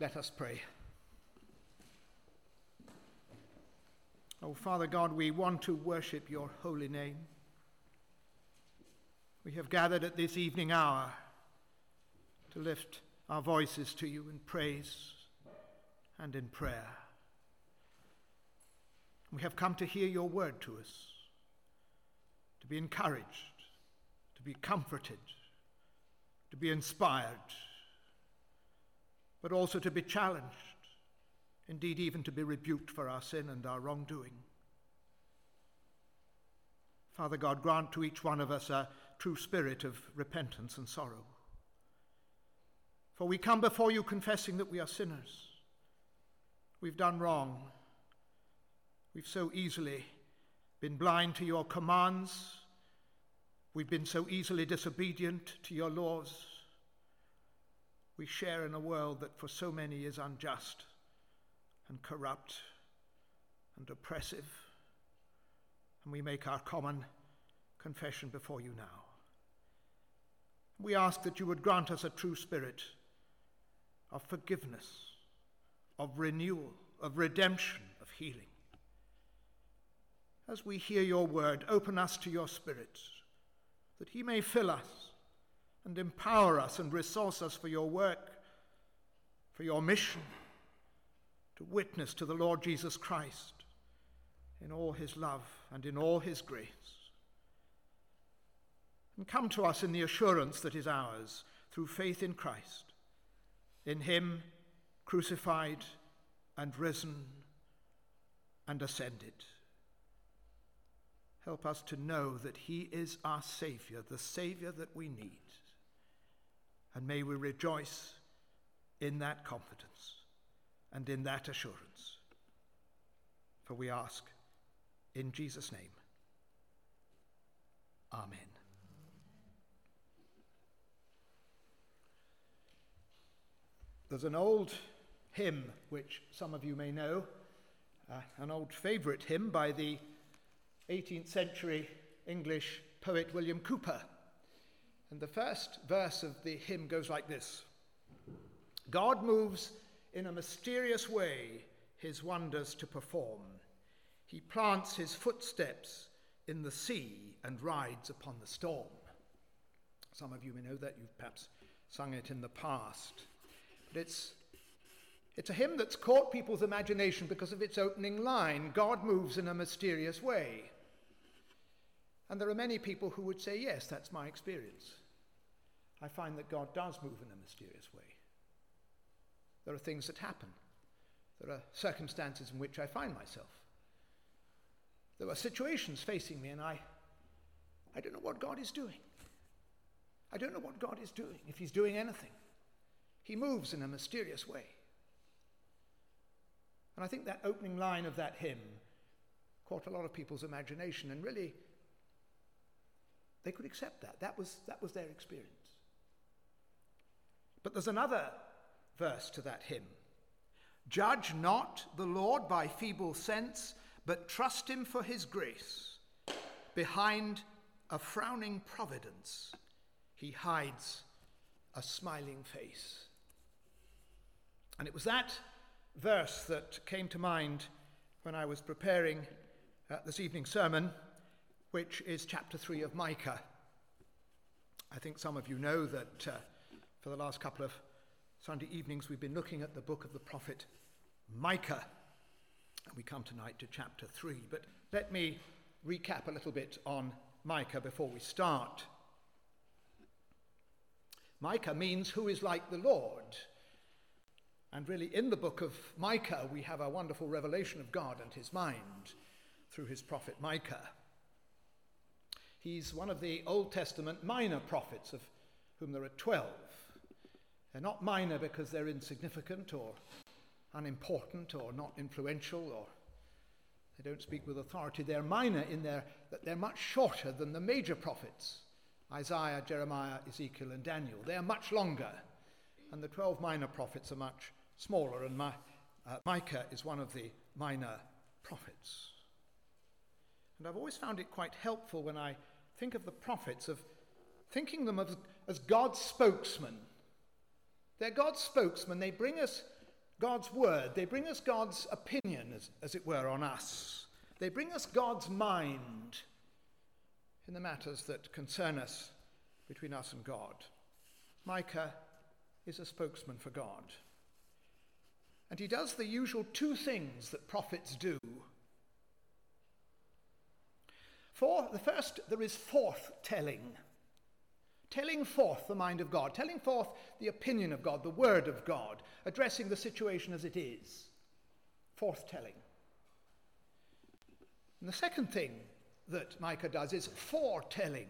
Let us pray. Oh, Father God, we want to worship your holy name. We have gathered at this evening hour to lift our voices to you in praise and in prayer. We have come to hear your word to us, to be encouraged, to be comforted, to be inspired but also to be challenged, indeed, even to be rebuked for our sin and our wrongdoing. Father God, grant to each one of us a true spirit of repentance and sorrow. For we come before you confessing that we are sinners. We've done wrong. We've so easily been blind to your commands. We've been so easily disobedient to your laws we share in a world that for so many is unjust and corrupt and oppressive. And we make our common confession before you now. We ask that you would grant us a true spirit of forgiveness, of renewal, of redemption, of healing. As we hear your word, open us to your spirit, that he may fill us and empower us and resource us for your work, for your mission, to witness to the Lord Jesus Christ in all his love and in all his grace. And come to us in the assurance that is ours through faith in Christ, in him crucified and risen and ascended. Help us to know that He is our Saviour, the Saviour that we need. And may we rejoice in that confidence and in that assurance. For we ask in Jesus' name. Amen. There's an old hymn which some of you may know, uh, an old favourite hymn by the 18th century English poet William Cowper. And the first verse of the hymn goes like this God moves in a mysterious way his wonders to perform. He plants his footsteps in the sea and rides upon the storm. Some of you may know that, you've perhaps sung it in the past. But it's, it's a hymn that's caught people's imagination because of its opening line God moves in a mysterious way. And there are many people who would say, Yes, that's my experience. I find that God does move in a mysterious way. There are things that happen, there are circumstances in which I find myself. There are situations facing me, and I, I don't know what God is doing. I don't know what God is doing, if He's doing anything. He moves in a mysterious way. And I think that opening line of that hymn caught a lot of people's imagination, and really they could accept that. That was, that was their experience. But there's another verse to that hymn Judge not the Lord by feeble sense, but trust him for his grace. Behind a frowning providence, he hides a smiling face. And it was that verse that came to mind when I was preparing uh, this evening's sermon which is chapter 3 of Micah. I think some of you know that uh, for the last couple of Sunday evenings we've been looking at the book of the prophet Micah. And we come tonight to chapter 3. But let me recap a little bit on Micah before we start. Micah means who is like the Lord. And really, in the book of Micah, we have a wonderful revelation of God and his mind through his prophet Micah. He's one of the Old Testament minor prophets, of whom there are 12. They're not minor because they're insignificant or unimportant or not influential or they don't speak with authority. They're minor in their that they're much shorter than the major prophets Isaiah, Jeremiah, Ezekiel, and Daniel. They're much longer. And the 12 minor prophets are much smaller, and my, uh, Micah is one of the minor prophets. And I've always found it quite helpful when I think of the prophets of thinking them as, as God's spokesmen. They're God's spokesmen. They bring us God's word. They bring us God's opinion, as, as it were, on us. They bring us God's mind in the matters that concern us between us and God. Micah is a spokesman for God. And he does the usual two things that prophets do. For the first, there is forth telling. Telling forth the mind of God, telling forth the opinion of God, the word of God, addressing the situation as it is. Forth telling. And the second thing that Micah does is foretelling,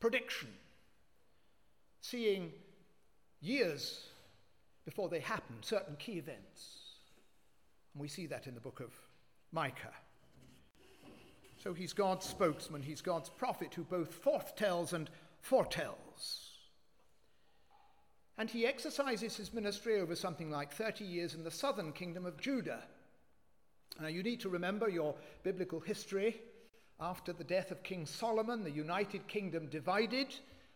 prediction, seeing years before they happen certain key events. And we see that in the book of Micah. So he's God's spokesman, he's God's prophet who both forthtells and foretells. And he exercises his ministry over something like 30 years in the southern kingdom of Judah. Now, you need to remember your biblical history. After the death of King Solomon, the United Kingdom divided.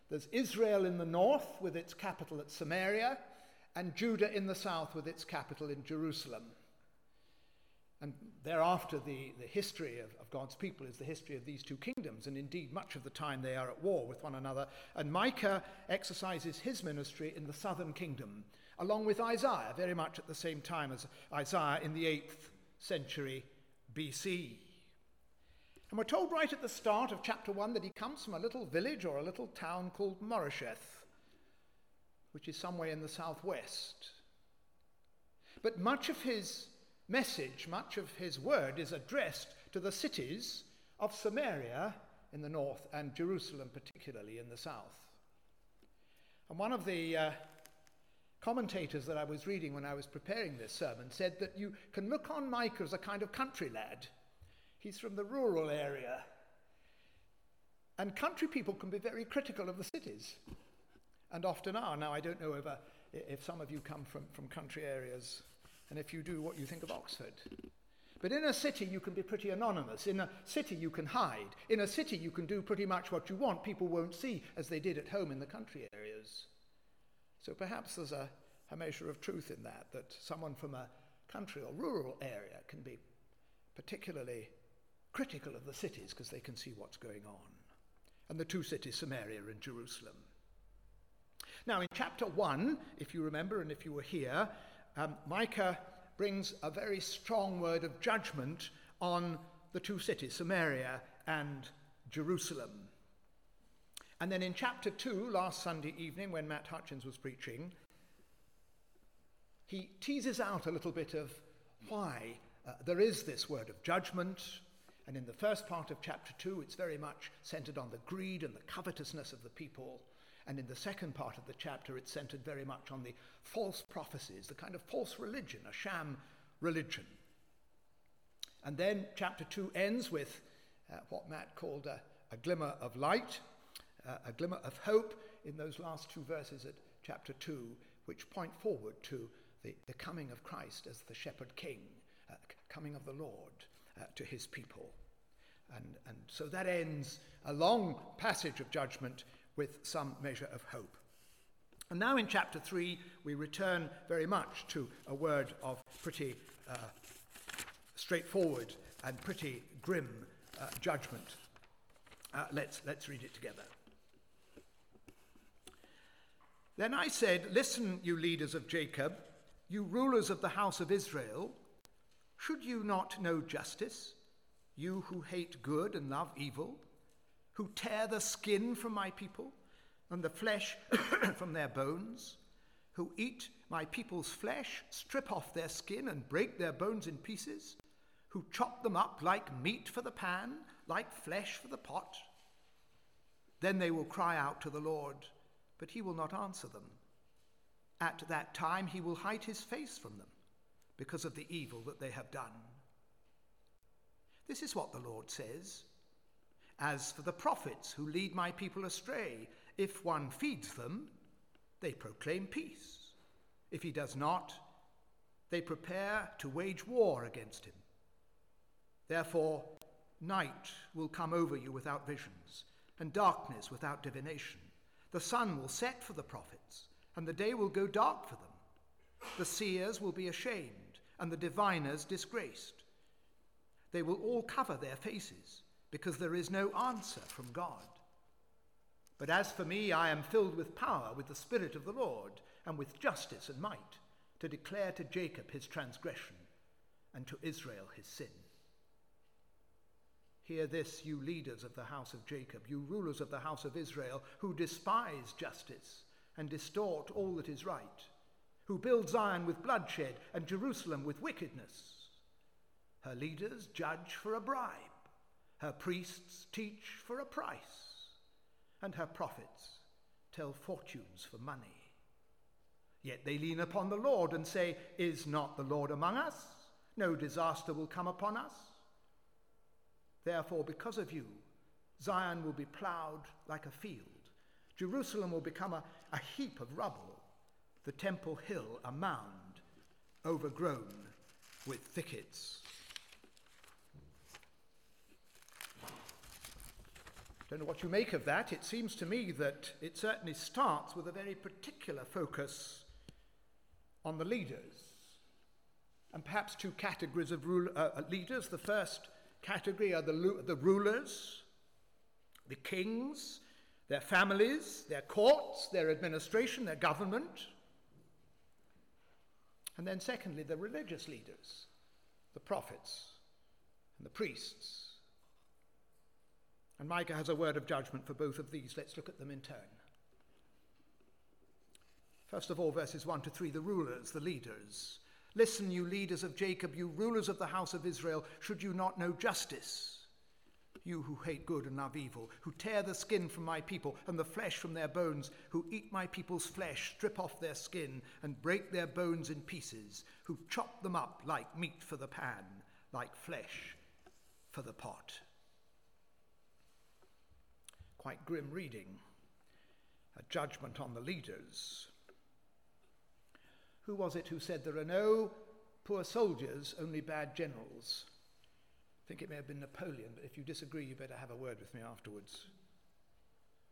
There's Israel in the north with its capital at Samaria, and Judah in the south with its capital in Jerusalem. And thereafter, the, the history of, of, God's people is the history of these two kingdoms, and indeed, much of the time they are at war with one another. And Micah exercises his ministry in the southern kingdom, along with Isaiah, very much at the same time as Isaiah in the 8th century BC. And we're told right at the start of chapter 1 that he comes from a little village or a little town called Moresheth, which is somewhere in the southwest. But much of his message, much of his word is addressed to the cities of Samaria in the north and Jerusalem, particularly in the south. And one of the uh, commentators that I was reading when I was preparing this sermon said that you can look on Micah as a kind of country lad. He's from the rural area. And country people can be very critical of the cities, and often are. Now, I don't know if, uh, if some of you come from, from country areas, and if you do, what you think of Oxford. But in a city, you can be pretty anonymous. In a city, you can hide. In a city, you can do pretty much what you want. People won't see, as they did at home in the country areas. So perhaps there's a, a measure of truth in that, that someone from a country or rural area can be particularly critical of the cities because they can see what's going on. And the two cities, Samaria and Jerusalem. Now, in chapter 1, if you remember and if you were here, um, Micah brings a very strong word of judgment on the two cities, Samaria and Jerusalem. And then in chapter 2, last Sunday evening, when Matt Hutchins was preaching, he teases out a little bit of why uh, there is this word of judgment. And in the first part of chapter 2, it's very much centered on the greed and the covetousness of the people. And in the second part of the chapter, it's centered very much on the false prophecies, the kind of false religion, a sham religion. And then chapter 2 ends with uh, what Matt called a, a glimmer of light uh, a glimmer of hope in those last two verses at chapter 2, which point forward to the, the coming of Christ as the shepherd king, uh, coming of the Lord uh, to his people. And, and so that ends a long passage of judgment with some measure of hope. And now in chapter 3, we return very much to a word of pretty uh, straightforward and pretty grim uh, judgment. Uh, let's, let's read it together. Then I said, Listen, you leaders of Jacob, you rulers of the house of Israel, should you not know justice, you who hate good and love evil, who tear the skin from my people and the flesh from their bones, who eat my people's flesh, strip off their skin and break their bones in pieces, who chop them up like meat for the pan, like flesh for the pot? Then they will cry out to the Lord but he will not answer them. At that time, he will hide his face from them because of the evil that they have done. This is what the Lord says As for the prophets who lead my people astray, if one feeds them, they proclaim peace. If he does not, they prepare to wage war against him. Therefore, night will come over you without visions, and darkness without divination. The sun will set for the prophets, and the day will go dark for them. The seers will be ashamed, and the diviners disgraced. They will all cover their faces, because there is no answer from God. But as for me, I am filled with power, with the Spirit of the Lord, and with justice and might, to declare to Jacob his transgression, and to Israel his sin. Hear this, you leaders of the house of Jacob, you rulers of the house of Israel, who despise justice and distort all that is right, who build Zion with bloodshed and Jerusalem with wickedness. Her leaders judge for a bribe, her priests teach for a price, and her prophets tell fortunes for money. Yet they lean upon the Lord and say, Is not the Lord among us? No disaster will come upon us. Therefore, because of you, Zion will be ploughed like a field Jerusalem will become a, a heap of rubble, the Temple Hill a mound overgrown with thickets. Don't know what you make of that. It seems to me that it certainly starts with a very particular focus on the leaders. And perhaps two categories of rule, uh, leaders. The first category are the, the rulers, the kings, their families, their courts, their administration, their government. And then, secondly, the religious leaders, the prophets and the priests. And Micah has a word of judgment for both of these. Let's look at them in turn. First of all, verses 1 to 3, the rulers, the leaders. Listen, you leaders of Jacob, you rulers of the house of Israel, should you not know justice? you who hate good and love evil, who tear the skin from my people and the flesh from their bones, who eat my people's flesh, strip off their skin, and break their bones in pieces, who chop them up like meat for the pan, like flesh for the pot. Quite grim reading, a judgment on the leaders. Who was it who said there are no poor soldiers, only bad generals? I think it may have been Napoleon, but if you disagree, you better have a word with me afterwards.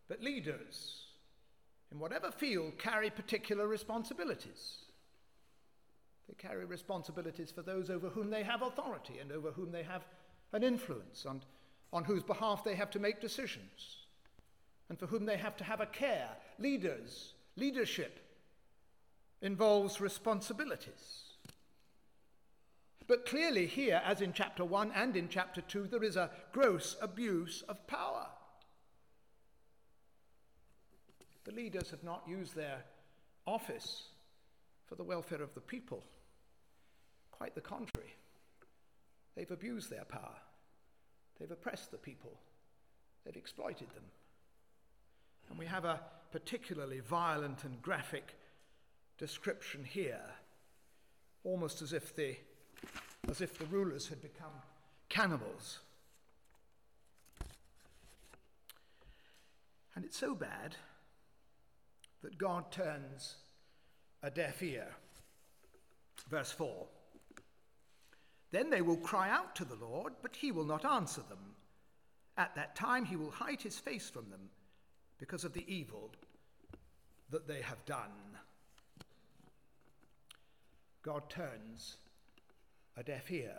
But leaders, in whatever field, carry particular responsibilities. They carry responsibilities for those over whom they have authority and over whom they have an influence, and on whose behalf they have to make decisions, and for whom they have to have a care. Leaders, leadership involves responsibilities. But clearly, here, as in chapter 1 and in chapter 2, there is a gross abuse of power. The leaders have not used their office for the welfare of the people. Quite the contrary. They've abused their power, they've oppressed the people, they've exploited them. And we have a particularly violent and graphic description here, almost as if the as if the rulers had become cannibals. And it's so bad that God turns a deaf ear. Verse 4 Then they will cry out to the Lord, but he will not answer them. At that time he will hide his face from them because of the evil that they have done. God turns a deaf ear,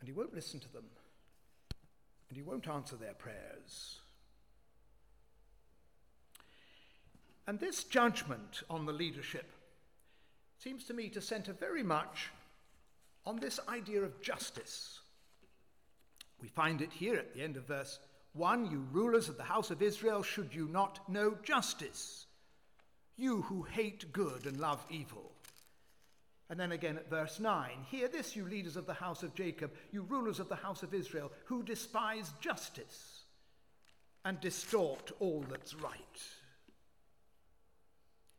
and he won't listen to them, and he won't answer their prayers. And this judgment on the leadership seems to me to center very much on this idea of justice. We find it here at the end of verse 1 You rulers of the house of Israel, should you not know justice? You who hate good and love evil. And then again at verse 9 Hear this, you leaders of the house of Jacob, you rulers of the house of Israel, who despise justice and distort all that's right.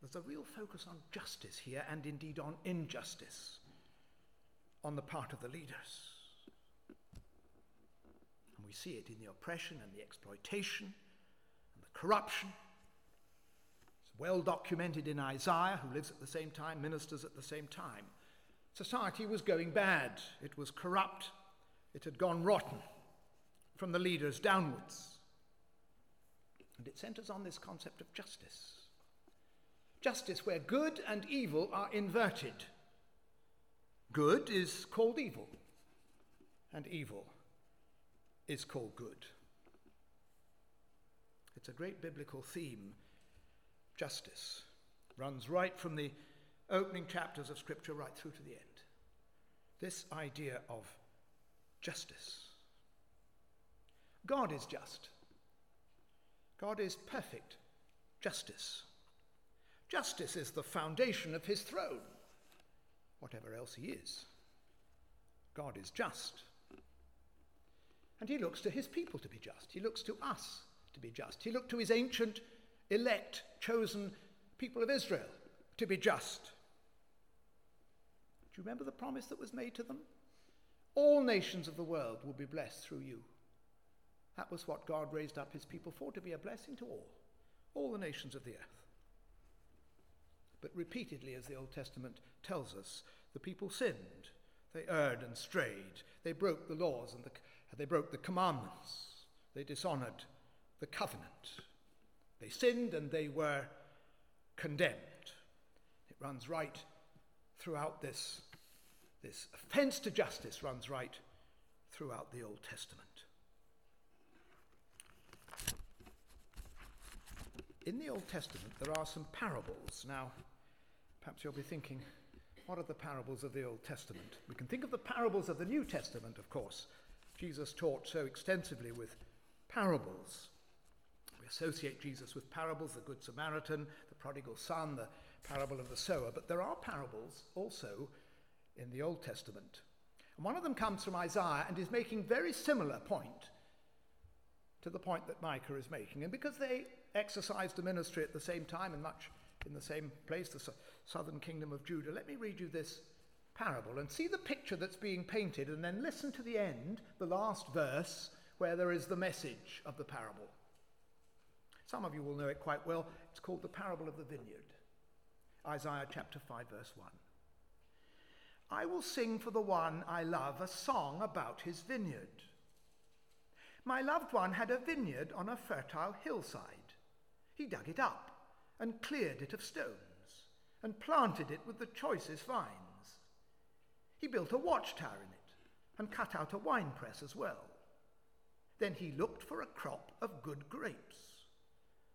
There's a real focus on justice here and indeed on injustice on the part of the leaders. We see it in the oppression and the exploitation and the corruption It's well documented in Isaiah, who lives at the same time, ministers at the same time. Society was going bad, it was corrupt, it had gone rotten from the leaders downwards. And it centers on this concept of justice. Justice where good and evil are inverted. Good is called evil, and evil is called good. It's a great biblical theme. Justice runs right from the opening chapters of Scripture right through to the end. This idea of justice. God is just. God is perfect justice. Justice is the foundation of his throne, whatever else he is. God is just. And he looks to his people to be just. He looks to us to be just. He looked to his ancient, elect, chosen people of Israel to be just. Do you remember the promise that was made to them? All nations of the world will be blessed through you. That was what God raised up his people for, to be a blessing to all, all the nations of the earth. But repeatedly, as the Old Testament tells us, the people sinned. They erred and strayed. They broke the laws and the, they broke the commandments. They dishonored the covenant. They sinned and they were condemned. It runs right throughout this. This offense to justice runs right throughout the Old Testament. In the Old Testament, there are some parables. Now, perhaps you'll be thinking, what are the parables of the Old Testament? We can think of the parables of the New Testament, of course. Jesus taught so extensively with parables We associate Jesus with parables, the Good Samaritan, the prodigal son, the parable of the sower. But there are parables also in the Old Testament. And one of them comes from Isaiah and is making very similar point to the point that Micah is making. And because they exercised the ministry at the same time and much in the same place, the southern kingdom of Judah, let me read you this parable and see the picture that's being painted and then listen to the end, the last verse, where there is the message of the parable. Some of you will know it quite well. It's called the parable of the vineyard. Isaiah chapter 5, verse 1. I will sing for the one I love a song about his vineyard. My loved one had a vineyard on a fertile hillside. He dug it up and cleared it of stones and planted it with the choicest vines. He built a watchtower in it and cut out a winepress as well. Then he looked for a crop of good grapes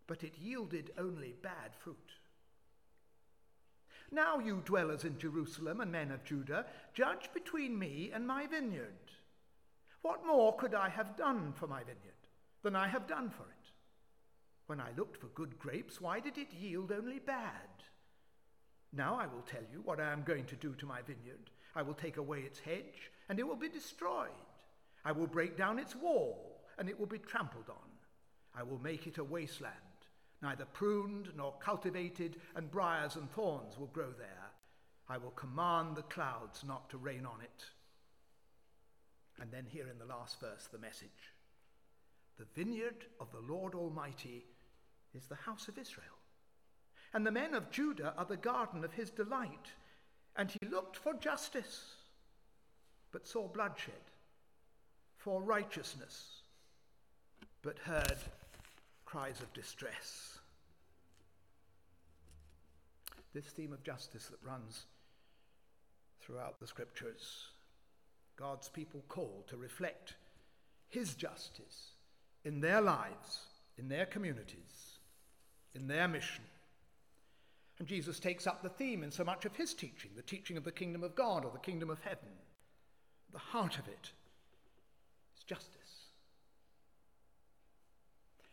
but it yielded only bad fruit. Now, you dwellers in Jerusalem and men of Judah, judge between me and my vineyard. What more could I have done for my vineyard than I have done for it? When I looked for good grapes, why did it yield only bad? Now I will tell you what I am going to do to my vineyard. I will take away its hedge, and it will be destroyed. I will break down its wall, and it will be trampled on. I will make it a wasteland neither pruned nor cultivated, and briars and thorns will grow there. I will command the clouds not to rain on it. And then, here in the last verse, the message The vineyard of the Lord Almighty is the house of Israel, and the men of Judah are the garden of his delight. And he looked for justice, but saw bloodshed, for righteousness, but heard cries of distress this theme of justice that runs throughout the scriptures. God's people called to reflect his justice in their lives, in their communities, in their mission. And Jesus takes up the theme in so much of his teaching, the teaching of the kingdom of God or the kingdom of heaven. The heart of it is justice.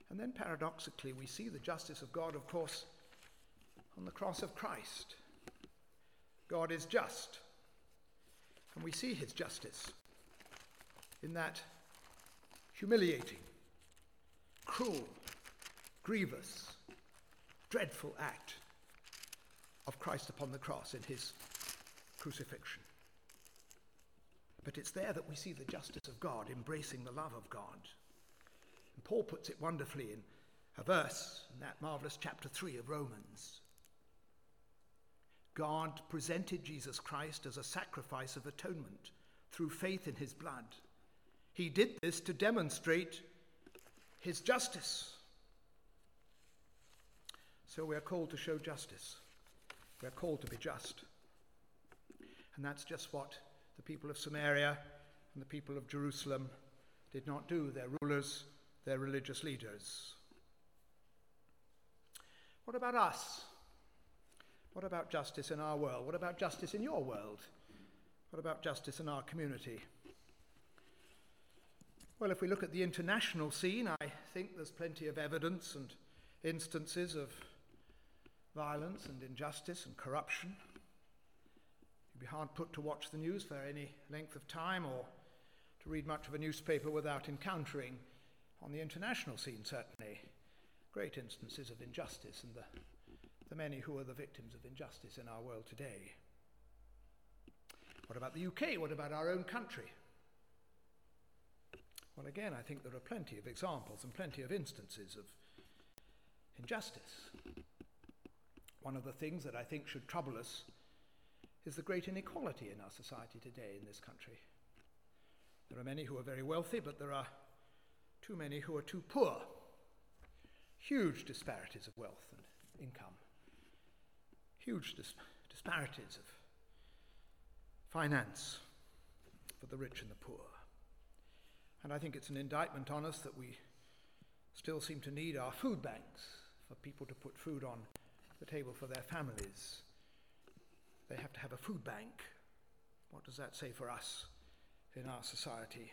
And then paradoxically, we see the justice of God, of course, on the cross of Christ. God is just, and we see his justice in that humiliating, cruel, grievous, dreadful act of Christ upon the cross in his crucifixion. But it's there that we see the justice of God embracing the love of God. And Paul puts it wonderfully in a verse in that marvelous chapter 3 of Romans. God presented Jesus Christ as a sacrifice of atonement through faith in his blood. He did this to demonstrate his justice. So we are called to show justice We're called to be just. And that's just what the people of Samaria and the people of Jerusalem did not do, their rulers, their religious leaders. What about us? What about justice in our world? What about justice in your world? What about justice in our community? Well, if we look at the international scene, I think there's plenty of evidence and instances of violence and injustice and corruption. You'd be hard put to watch the news for any length of time or to read much of a newspaper without encountering, on the international scene certainly, great instances of injustice and the, the many who are the victims of injustice in our world today. What about the UK? What about our own country? Well, again, I think there are plenty of examples and plenty of instances of injustice. One of the things that I think should trouble us is the great inequality in our society today in this country. There are many who are very wealthy, but there are too many who are too poor. Huge disparities of wealth and income, huge dis- disparities of finance for the rich and the poor. And I think it's an indictment on us that we still seem to need our food banks for people to put food on the table for their families. They have to have a food bank. What does that say for us in our society?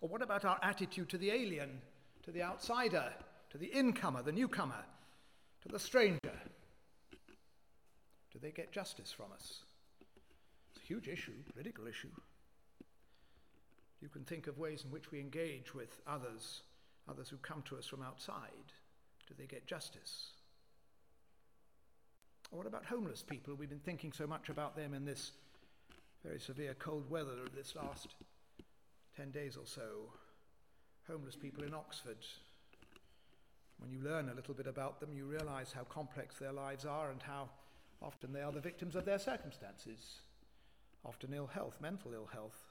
Or what about our attitude to the alien, to the outsider, to the incomer, the newcomer, to the stranger? Do they get justice from us? It's a huge issue, political issue. You can think of ways in which we engage with others, others who come to us from outside. Do they get justice? Or what about homeless people? We've been thinking so much about them in this very severe cold weather of this last 10 days or so. Homeless people in Oxford. When you learn a little bit about them, you realize how complex their lives are and how often they are the victims of their circumstances. Often ill health, mental ill health,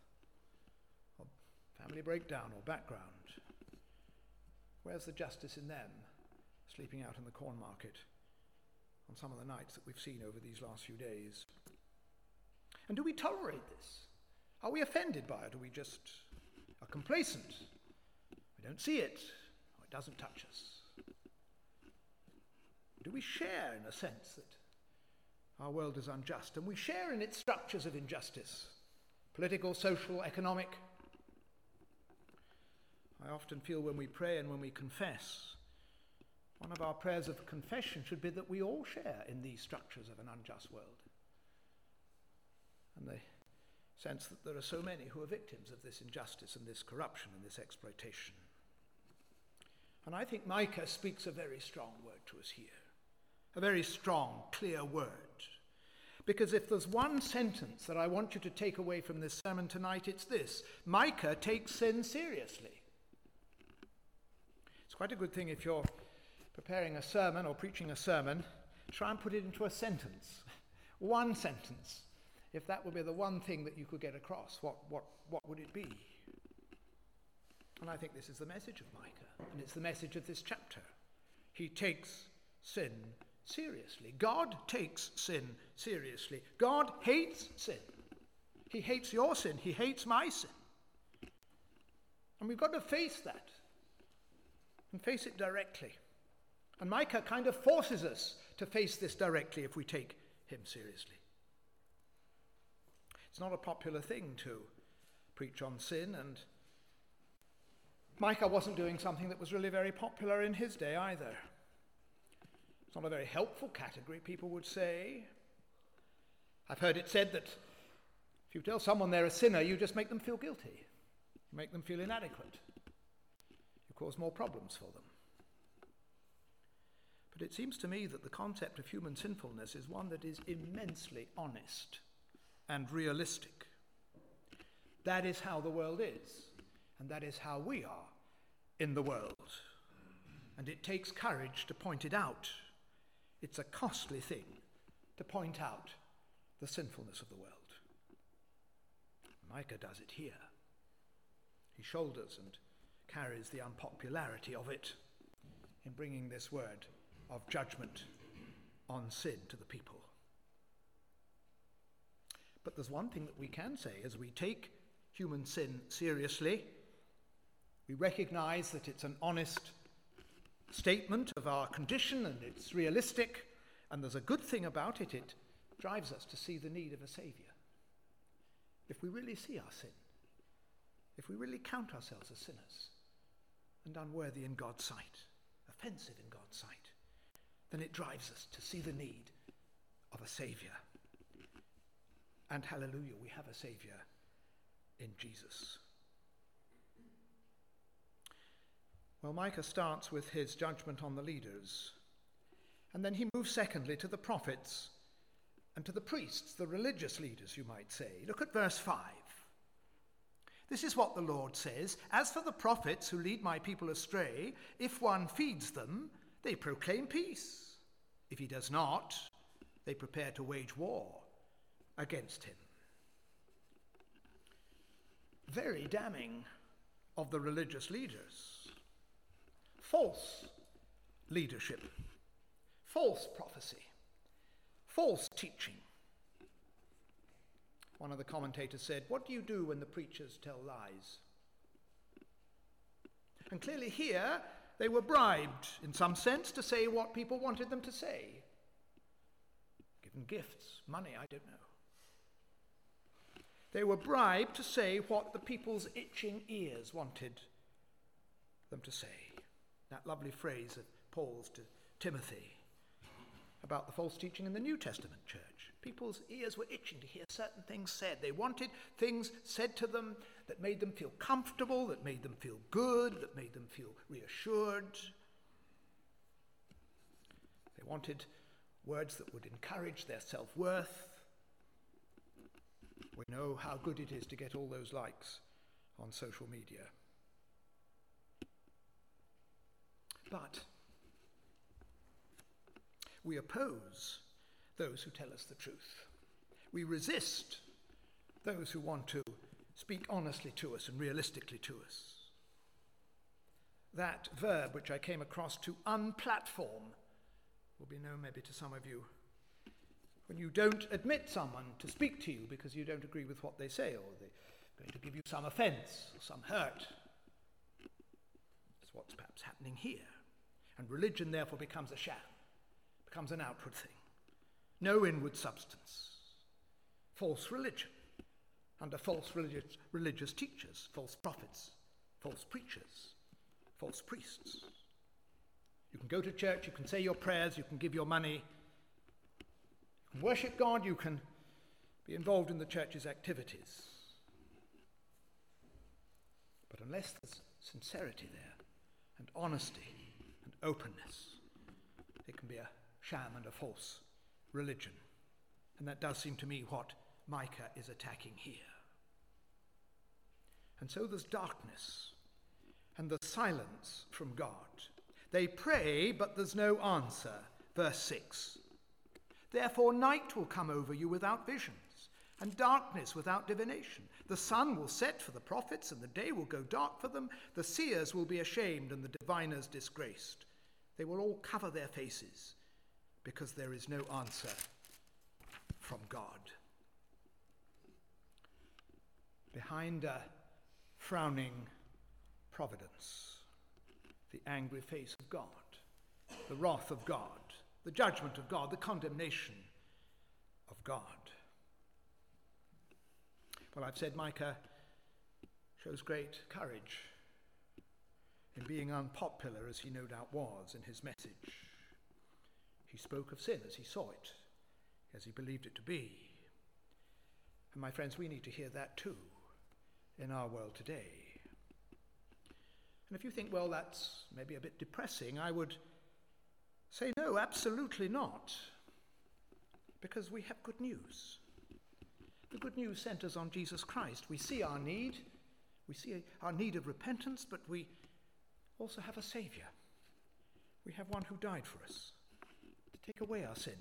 or family breakdown or background. Where's the justice in them, sleeping out in the corn market? On some of the nights that we've seen over these last few days. And do we tolerate this? Are we offended by it? Or we just are complacent? We don't see it, or it doesn't touch us. Do we share, in a sense, that our world is unjust? And we share in its structures of injustice political, social, economic. I often feel when we pray and when we confess one of our prayers of confession should be that we all share in these structures of an unjust world. And the sense that there are so many who are victims of this injustice and this corruption and this exploitation. And I think Micah speaks a very strong word to us here. A very strong, clear word. Because if there's one sentence that I want you to take away from this sermon tonight, it's this Micah takes sin seriously. It's quite a good thing if you're preparing a sermon or preaching a sermon, try and put it into a sentence. One sentence. If that would be the one thing that you could get across, what, what, what would it be? And I think this is the message of Micah, and it's the message of this chapter. He takes sin seriously. God takes sin seriously. God hates sin. He hates your sin. He hates my sin. And we've got to face that and face it directly. And Micah kind of forces us to face this directly if we take him seriously. It's not a popular thing to preach on sin, and Micah wasn't doing something that was really very popular in his day either. It's not a very helpful category, people would say. I've heard it said that if you tell someone they're a sinner, you just make them feel guilty, you make them feel inadequate, you cause more problems for them. But it seems to me that the concept of human sinfulness is one that is immensely honest and realistic. That is how the world is, and that is how we are in the world. And it takes courage to point it out. It's a costly thing to point out the sinfulness of the world. Micah does it here. He shoulders and carries the unpopularity of it in bringing this word of judgment on sin to the people. But there's one thing that we can say as we take human sin seriously, we recognize that it's an honest statement of our condition and it's realistic, and there's a good thing about it, it drives us to see the need of a Saviour. If we really see our sin, if we really count ourselves as sinners and unworthy in God's sight, offensive in God's sight, then it drives us to see the need of a Saviour. And hallelujah, we have a Saviour in Jesus. Well, Micah starts with his judgment on the leaders. And then he moves, secondly, to the prophets and to the priests, the religious leaders, you might say. Look at verse 5. This is what the Lord says As for the prophets who lead my people astray, if one feeds them, they proclaim peace. If he does not, they prepare to wage war against him. Very damning of the religious leaders. False leadership, false prophecy, false teaching. One of the commentators said, What do you do when the preachers tell lies? And clearly, here, they were bribed, in some sense, to say what people wanted them to say. Given gifts, money, I don't know. They were bribed to say what the people's itching ears wanted them to say. That lovely phrase of Paul's to Timothy about the false teaching in the New Testament church. People's ears were itching to hear certain things said. They wanted things said to them that made them feel comfortable, that made them feel good, that made them feel reassured. They wanted words that would encourage their self worth. We know how good it is to get all those likes on social media. But we oppose those who tell us the truth. We resist those who want to speak honestly to us and realistically to us. That verb which I came across to unplatform will be known maybe to some of you. When you don't admit someone to speak to you because you don't agree with what they say or they're going to give you some offense or some hurt. That's what's perhaps happening here. And religion therefore becomes a sham, becomes an outward thing no inward substance. False religion under false religious, religious teachers, false prophets, false preachers, false priests. You can go to church, you can say your prayers, you can give your money, you can worship God, you can be involved in the church's activities. But unless there's sincerity there, and honesty, and openness, it can be a sham and a false religion. And that does seem to me what Micah is attacking here. And so there's darkness and the silence from God. They pray, but there's no answer. Verse 6 Therefore, night will come over you without visions, and darkness without divination. The sun will set for the prophets, and the day will go dark for them. The seers will be ashamed, and the diviners disgraced. They will all cover their faces because there is no answer from God. Behind a frowning providence, the angry face of God, the wrath of God, the judgment of God, the condemnation of God. Well, I've said Micah shows great courage in being unpopular, as he no doubt was in his message. He spoke of sin as he saw it, as he believed it to be. And my friends, we need to hear that too in our world today. And if you think, well, that's maybe a bit depressing, I would say, no, absolutely not. Because we have good news. The good news centers on Jesus Christ. We see our need, we see our need of repentance, but we also have a Savior. We have one who died for us take away our sin,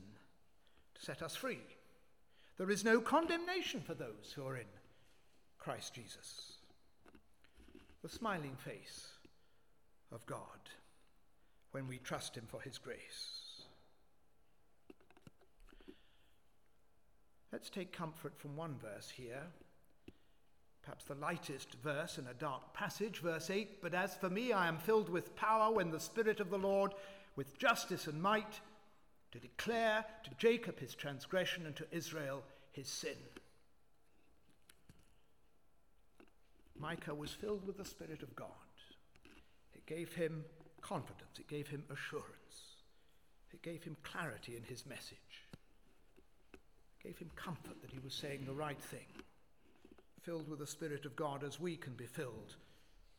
to set us free. There is no condemnation for those who are in Christ Jesus. The smiling face of God when we trust Him for His grace. Let's take comfort from one verse here, perhaps the lightest verse in a dark passage, verse 8 But as for me, I am filled with power when the Spirit of the Lord, with justice and might, to declare to Jacob his transgression and to Israel his sin. Micah was filled with the Spirit of God. It gave him confidence, it gave him assurance, it gave him clarity in his message, it gave him comfort that he was saying the right thing. Filled with the Spirit of God as we can be filled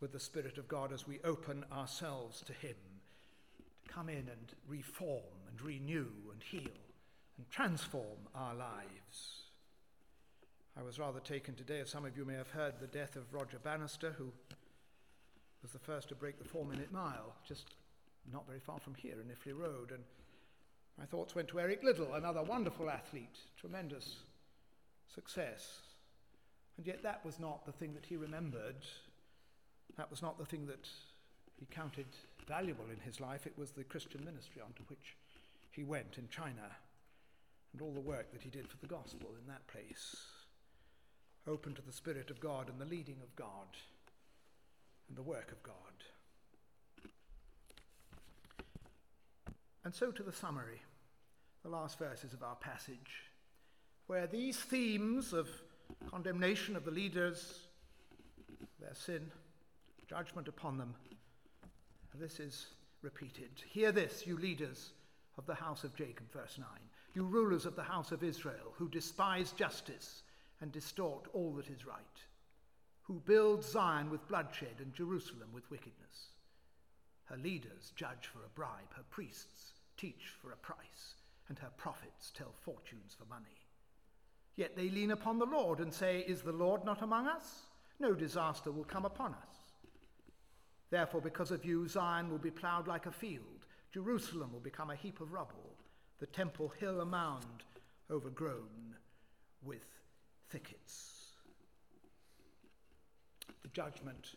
with the Spirit of God as we open ourselves to Him to come in and reform renew and heal and transform our lives. I was rather taken today, as some of you may have heard, the death of Roger Bannister, who was the first to break the four minute mile, just not very far from here in Iffley Road. And my thoughts went to Eric Liddell, another wonderful athlete, tremendous success. And yet, that was not the thing that he remembered. That was not the thing that he counted valuable in his life. It was the Christian ministry onto which he went in China and all the work that he did for the gospel in that place. Open to the Spirit of God and the leading of God and the work of God. And so to the summary, the last verses of our passage, where these themes of condemnation of the leaders, their sin, judgment upon them, this is repeated. Hear this, you leaders of the house of Jacob, verse 9, you rulers of the house of Israel, who despise justice and distort all that is right who build Zion with bloodshed and Jerusalem with wickedness. Her leaders judge for a bribe, her priests teach for a price, and her prophets tell fortunes for money. Yet they lean upon the Lord and say, Is the Lord not among us? No disaster will come upon us. Therefore, because of you, Zion will be ploughed like a field, Jerusalem will become a heap of rubble, the temple hill a mound overgrown with thickets the judgment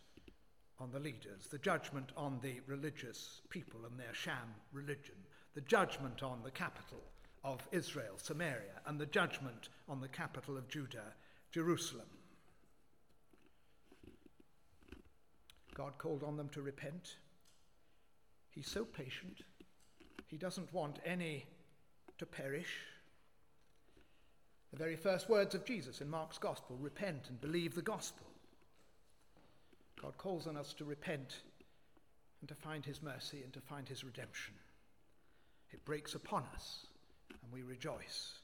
on the leaders, the judgment on the religious people and their sham religion, the judgment on the capital of Israel, Samaria, and the judgment on the capital of Judah, Jerusalem. God called on them to repent. He's so patient. He doesn't want any to perish. The very first words of Jesus in Mark's Gospel repent and believe the gospel. God calls on us to repent and to find his mercy and to find his redemption. It breaks upon us and we rejoice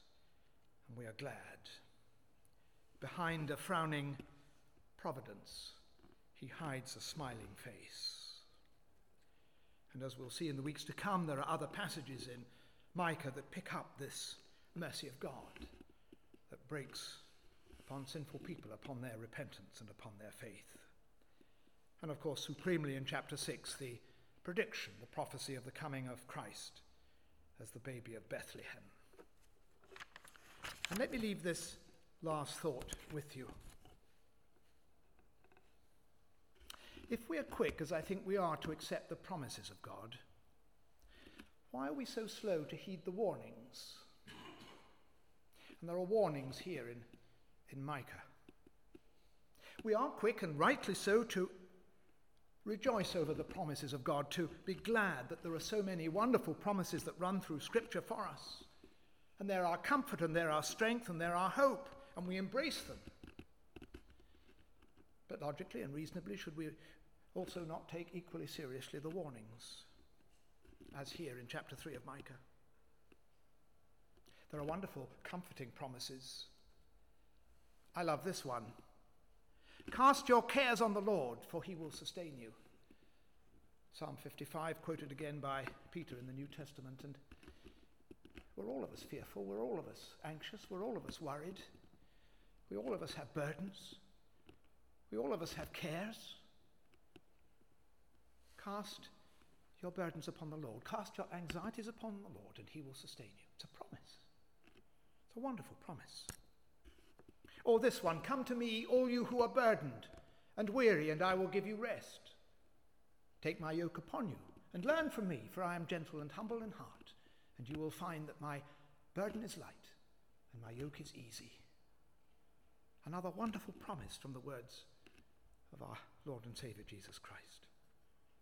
and we are glad. Behind a frowning providence, he hides a smiling face. And as we'll see in the weeks to come, there are other passages in Micah that pick up this mercy of God that breaks upon sinful people, upon their repentance and upon their faith. And of course, supremely in chapter 6, the prediction, the prophecy of the coming of Christ as the baby of Bethlehem. And let me leave this last thought with you. If we are quick, as I think we are, to accept the promises of God, why are we so slow to heed the warnings? And there are warnings here in, in Micah. We are quick, and rightly so, to Rejoice over the promises of God, to be glad that there are so many wonderful promises that run through Scripture for us. And there are our comfort, and there are our strength, and there are our hope, and we embrace them. But logically and reasonably, should we also not take equally seriously the warnings, as here in chapter 3 of Micah? There are wonderful, comforting promises. I love this one. Cast your cares on the Lord, for he will sustain you. Psalm 55, quoted again by Peter in the New Testament. And we're all of us fearful. We're all of us anxious. We're all of us worried. We all of us have burdens. We all of us have cares. Cast your burdens upon the Lord. Cast your anxieties upon the Lord, and he will sustain you. It's a promise. It's a wonderful promise. Or this one Come to me, all you who are burdened and weary, and I will give you rest. Take my yoke upon you and learn from me, for I am gentle and humble in heart, and you will find that my burden is light and my yoke is easy. Another wonderful promise from the words of our Lord and Saviour Jesus Christ.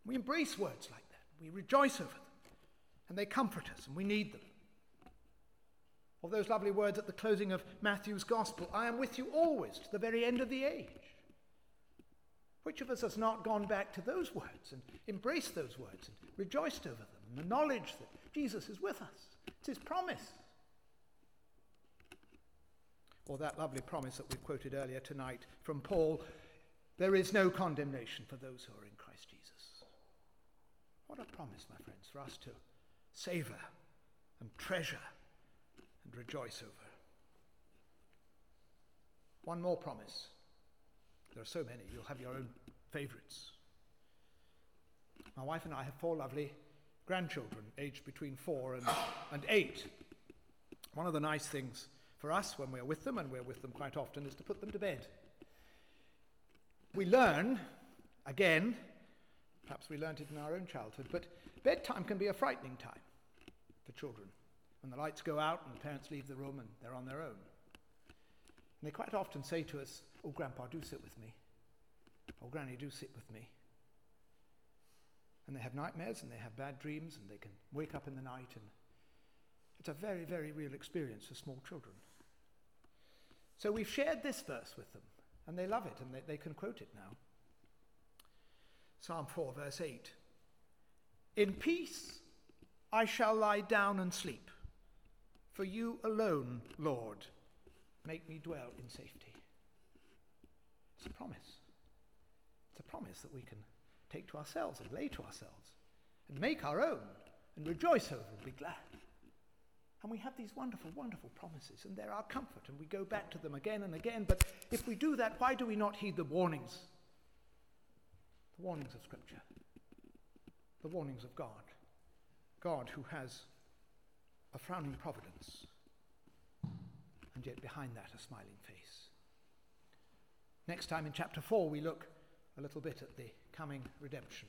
We embrace words like that. We rejoice over them. And they comfort us, and we need them. Or those lovely words at the closing of Matthew's Gospel I am with you always to the very end of the age. Which of us has not gone back to those words and embraced those words and rejoiced over them and the knowledge that Jesus is with us? It's his promise. Or that lovely promise that we quoted earlier tonight from Paul there is no condemnation for those who are in. What a promise, my friends, for us to savour and treasure and rejoice over. One more promise. There are so many, you'll have your own favourites. My wife and I have four lovely grandchildren, aged between four and, and eight. One of the nice things for us when we're with them, and we're with them quite often, is to put them to bed. We learn, again, perhaps we learnt it in our own childhood, but bedtime can be a frightening time for children. When the lights go out and the parents leave the room and they're on their own. And they quite often say to us, Oh, Grandpa, do sit with me. Oh, Granny, do sit with me. And they have nightmares and they have bad dreams and they can wake up in the night. And it's a very, very real experience for small children. So we've shared this verse with them, and they love it, and they, they can quote it now. Psalm 4, verse 8. In peace I shall lie down and sleep, for you alone, Lord, make me dwell in safety. It's a promise. It's a promise that we can take to ourselves and lay to ourselves and make our own and rejoice over and be glad. And we have these wonderful, wonderful promises, and they're our comfort, and we go back to them again and again. But if we do that, why do we not heed the warnings? The warnings of Scripture, the warnings of God. God who has a frowning providence, and yet behind that, a smiling face. Next time in chapter 4, we look a little bit at the coming redemption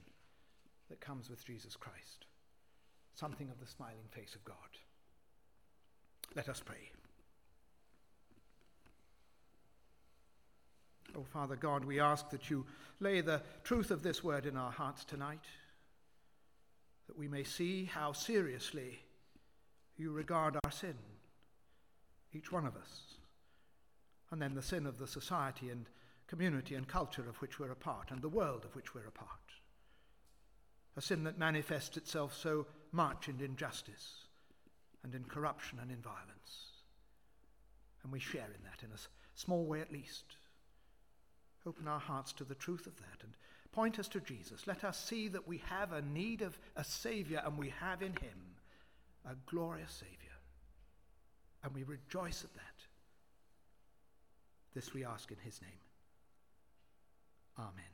that comes with Jesus Christ, something of the smiling face of God. Let us pray. Oh, Father God, we ask that you lay the truth of this word in our hearts tonight, that we may see how seriously you regard our sin, each one of us, and then the sin of the society and community and culture of which we're a part, and the world of which we're a part. A sin that manifests itself so much in injustice and in corruption and in violence. And we share in that in a small way at least. Open our hearts to the truth of that and point us to Jesus. Let us see that we have a need of a Saviour and we have in Him a glorious Saviour. And we rejoice at that. This we ask in His name. Amen.